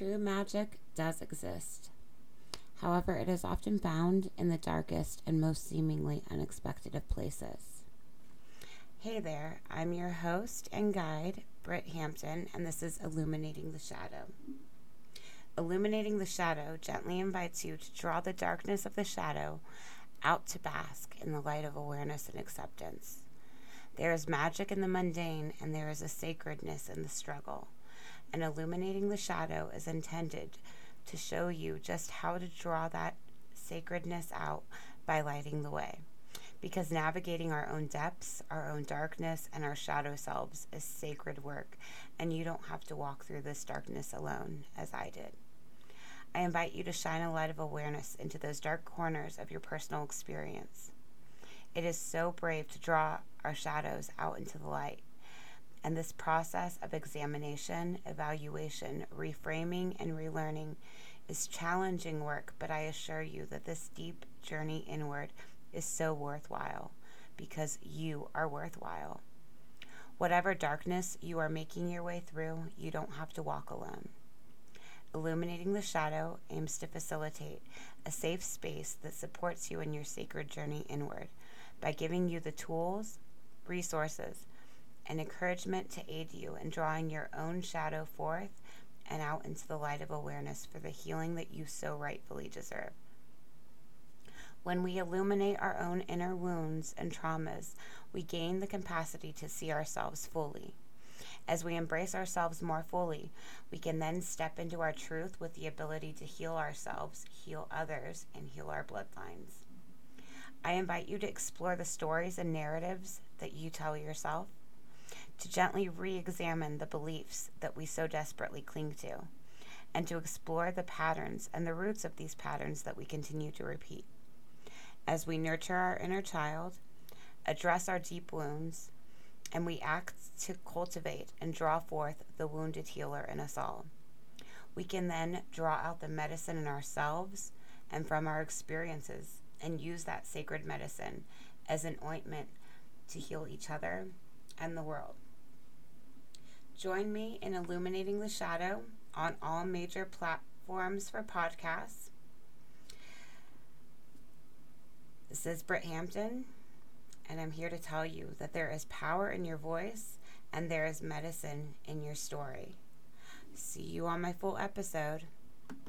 True magic does exist. However, it is often found in the darkest and most seemingly unexpected of places. Hey there, I'm your host and guide, Britt Hampton, and this is Illuminating the Shadow. Illuminating the Shadow gently invites you to draw the darkness of the shadow out to bask in the light of awareness and acceptance. There is magic in the mundane, and there is a sacredness in the struggle. And illuminating the shadow is intended to show you just how to draw that sacredness out by lighting the way. Because navigating our own depths, our own darkness, and our shadow selves is sacred work, and you don't have to walk through this darkness alone, as I did. I invite you to shine a light of awareness into those dark corners of your personal experience. It is so brave to draw our shadows out into the light. And this process of examination, evaluation, reframing, and relearning is challenging work, but I assure you that this deep journey inward is so worthwhile because you are worthwhile. Whatever darkness you are making your way through, you don't have to walk alone. Illuminating the Shadow aims to facilitate a safe space that supports you in your sacred journey inward by giving you the tools, resources, and encouragement to aid you in drawing your own shadow forth and out into the light of awareness for the healing that you so rightfully deserve. When we illuminate our own inner wounds and traumas, we gain the capacity to see ourselves fully as we embrace ourselves more fully, we can then step into our truth with the ability to heal ourselves, heal others, and heal our bloodlines. I invite you to explore the stories and narratives that you tell yourself, to gently re examine the beliefs that we so desperately cling to, and to explore the patterns and the roots of these patterns that we continue to repeat. As we nurture our inner child, address our deep wounds, and we act to cultivate and draw forth the wounded healer in us all. We can then draw out the medicine in ourselves and from our experiences and use that sacred medicine as an ointment to heal each other and the world. Join me in illuminating the shadow on all major platforms for podcasts. This is Britt Hampton and I'm here to tell you that there is power in your voice and there is medicine in your story. See you on my full episode.